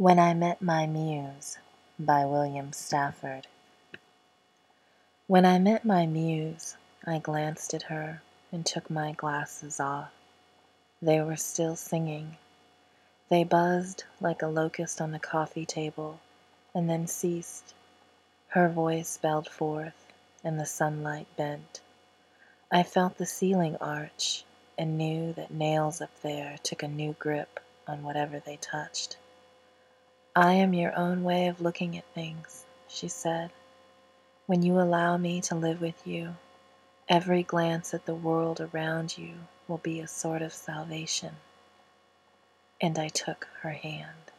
When I Met My Muse by William Stafford When I met my Muse I glanced at her and took my glasses off. They were still singing. They buzzed like a locust on the coffee table and then ceased. Her voice belled forth and the sunlight bent. I felt the ceiling arch and knew that nails up there took a new grip on whatever they touched. I am your own way of looking at things, she said. When you allow me to live with you, every glance at the world around you will be a sort of salvation. And I took her hand.